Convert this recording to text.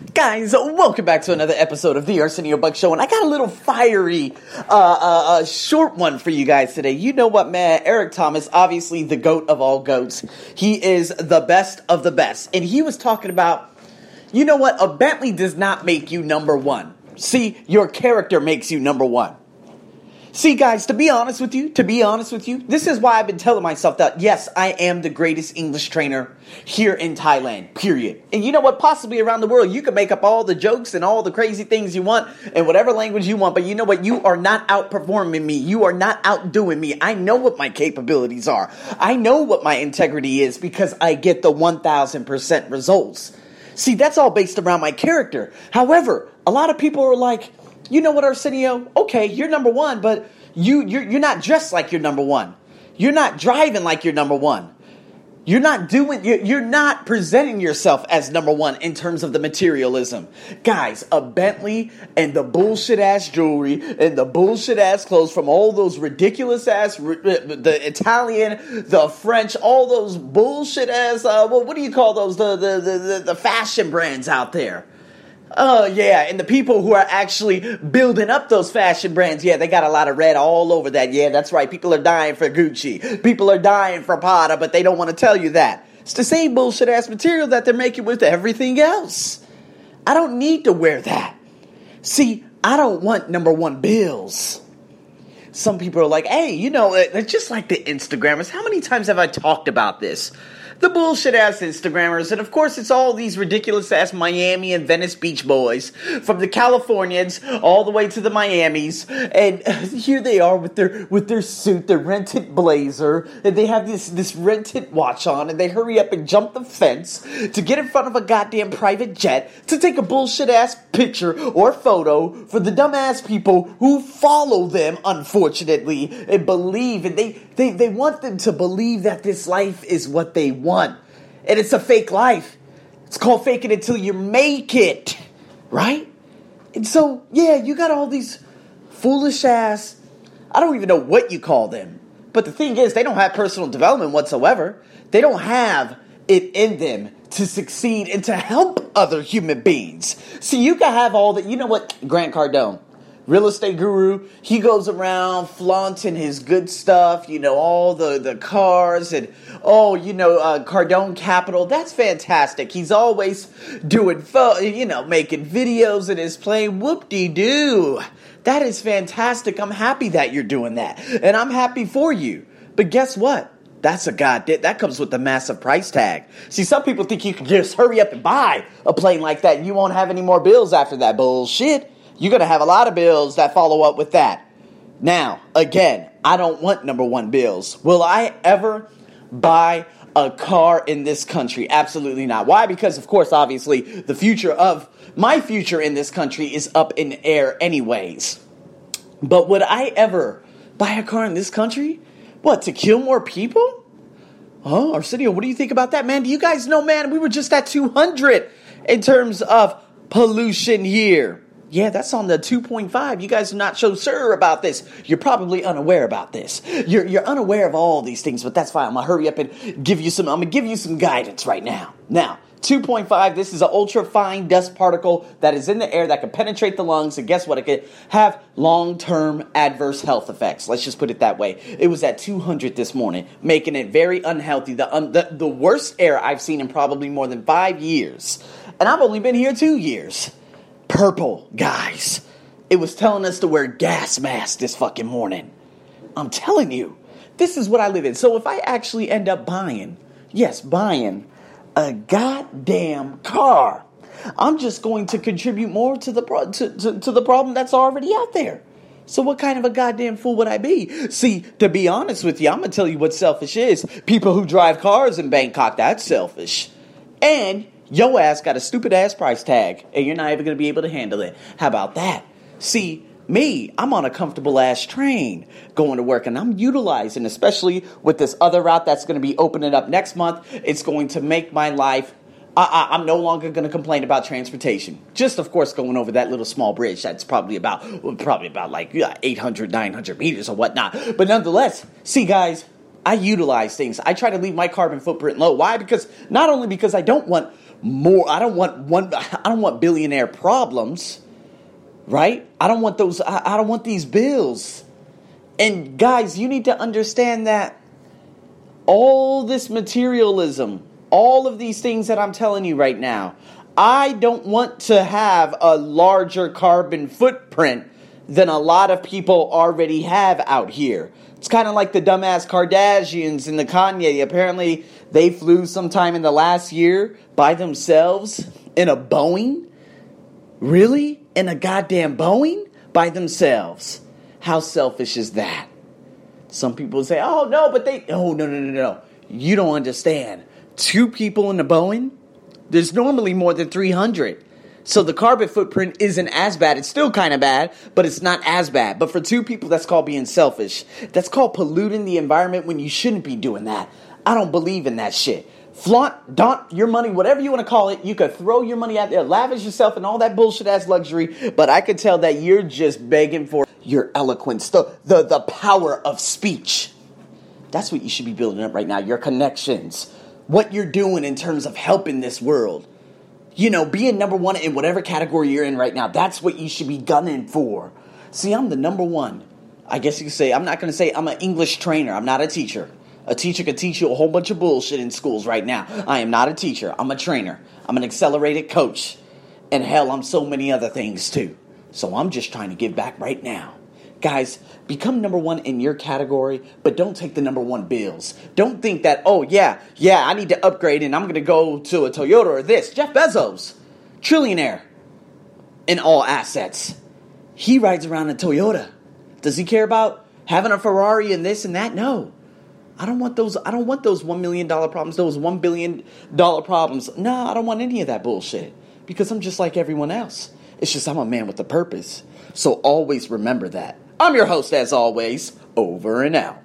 Guys, welcome back to another episode of the Arsenio Buck Show, and I got a little fiery, uh, uh, uh, short one for you guys today. You know what, man? Eric Thomas, obviously the goat of all goats. He is the best of the best, and he was talking about, you know what? A Bentley does not make you number one. See, your character makes you number one. See, guys, to be honest with you, to be honest with you, this is why I've been telling myself that, yes, I am the greatest English trainer here in Thailand, period. And you know what? Possibly around the world, you can make up all the jokes and all the crazy things you want in whatever language you want, but you know what? You are not outperforming me. You are not outdoing me. I know what my capabilities are. I know what my integrity is because I get the 1000% results. See, that's all based around my character. However, a lot of people are like, you know what, Arsenio? Okay, you're number one, but you you're, you're not dressed like you're number one. You're not driving like you're number one. You're not doing, you're not presenting yourself as number one in terms of the materialism. Guys, a Bentley and the bullshit ass jewelry and the bullshit ass clothes from all those ridiculous ass, the Italian, the French, all those bullshit ass, uh, well, what do you call those? The, the, the, the fashion brands out there. Oh, yeah. And the people who are actually building up those fashion brands, yeah, they got a lot of red all over that. Yeah, that's right. People are dying for Gucci. People are dying for Prada, but they don't want to tell you that. It's the same bullshit ass material that they're making with everything else. I don't need to wear that. See, I don't want number one bills. Some people are like, hey, you know, they're just like the Instagrammers. How many times have I talked about this? The bullshit ass Instagrammers, and of course it's all these ridiculous ass Miami and Venice Beach boys from the Californians all the way to the Miamis, and here they are with their with their suit, their rented blazer, and they have this this rented watch on, and they hurry up and jump the fence to get in front of a goddamn private jet to take a bullshit ass picture or photo for the dumbass people who follow them, unfortunately, and believe, and they they they want them to believe that this life is what they want one. And it's a fake life. It's called fake it until you make it. Right? And so, yeah, you got all these foolish ass, I don't even know what you call them. But the thing is, they don't have personal development whatsoever. They don't have it in them to succeed and to help other human beings. See, you can have all that. You know what? Grant Cardone real estate guru. He goes around flaunting his good stuff, you know, all the, the cars and, oh, you know, uh, Cardone Capital. That's fantastic. He's always doing, fo- you know, making videos and is playing whoop de doo. That is fantastic. I'm happy that you're doing that. And I'm happy for you. But guess what? That's a goddamn, that comes with a massive price tag. See, some people think you can just hurry up and buy a plane like that and you won't have any more bills after that bullshit you're going to have a lot of bills that follow up with that. Now, again, I don't want number one bills. Will I ever buy a car in this country? Absolutely not. Why? Because, of course, obviously, the future of my future in this country is up in air, anyways. But would I ever buy a car in this country? What, to kill more people? Oh, Arsenio, what do you think about that, man? Do you guys know, man, we were just at 200 in terms of pollution here. Yeah, that's on the 2.5. You guys are not so sure about this. You're probably unaware about this. You're, you're unaware of all these things, but that's fine. I'm gonna hurry up and give you some, I'm gonna give you some guidance right now. Now, 2.5, this is an ultra fine dust particle that is in the air that can penetrate the lungs, and guess what? It could have long term adverse health effects. Let's just put it that way. It was at 200 this morning, making it very unhealthy. The, un, the, the worst air I've seen in probably more than five years. And I've only been here two years purple, guys. It was telling us to wear gas masks this fucking morning. I'm telling you, this is what I live in. So if I actually end up buying, yes, buying a goddamn car, I'm just going to contribute more to the pro- to, to, to the problem that's already out there. So what kind of a goddamn fool would I be? See, to be honest with you, I'm gonna tell you what selfish is. People who drive cars in Bangkok, that's selfish. And Yo ass got a stupid ass price tag, and you're not even gonna be able to handle it. How about that? See, me, I'm on a comfortable ass train going to work, and I'm utilizing, especially with this other route that's gonna be opening up next month. It's going to make my life I, am no longer going to complain about transportation. Just, of course, going over that little small bridge that's probably about probably about like 800, 900 meters or whatnot. But nonetheless, see, guys, I utilize things. I try to leave my carbon footprint low. Why? Because not only because I don't want more. I don't want one. I don't want billionaire problems, right? I don't want those. I, I don't want these bills. And guys, you need to understand that all this materialism, all of these things that I'm telling you right now, I don't want to have a larger carbon footprint than a lot of people already have out here. It's kind of like the dumbass Kardashians and the Kanye. Apparently, they flew sometime in the last year by themselves in a Boeing. Really? In a goddamn Boeing? By themselves. How selfish is that? Some people say, oh no, but they, oh no, no, no, no. You don't understand. Two people in a Boeing, there's normally more than 300. So the carbon footprint isn't as bad. It's still kind of bad, but it's not as bad. But for two people, that's called being selfish. That's called polluting the environment when you shouldn't be doing that. I don't believe in that shit. Flaunt, daunt your money, whatever you want to call it. You could throw your money out there, lavish yourself and all that bullshit ass luxury, but I could tell that you're just begging for your eloquence, the, the, the power of speech. That's what you should be building up right now. Your connections, what you're doing in terms of helping this world you know, being number one in whatever category you're in right now, that's what you should be gunning for. See, I'm the number one. I guess you could say, I'm not going to say I'm an English trainer. I'm not a teacher. A teacher could teach you a whole bunch of bullshit in schools right now. I am not a teacher. I'm a trainer. I'm an accelerated coach. And hell, I'm so many other things too. So I'm just trying to give back right now. Guys, become number one in your category, but don't take the number one bills. Don't think that, oh, yeah, yeah, I need to upgrade and I'm going to go to a Toyota or this. Jeff Bezos, trillionaire in all assets. He rides around in Toyota. Does he care about having a Ferrari and this and that? No. I don't want those I don't want those 1 million dollar problems, those 1 billion dollar problems. No, I don't want any of that bullshit because I'm just like everyone else. It's just I'm a man with a purpose. So always remember that. I'm your host, as always. Over and out.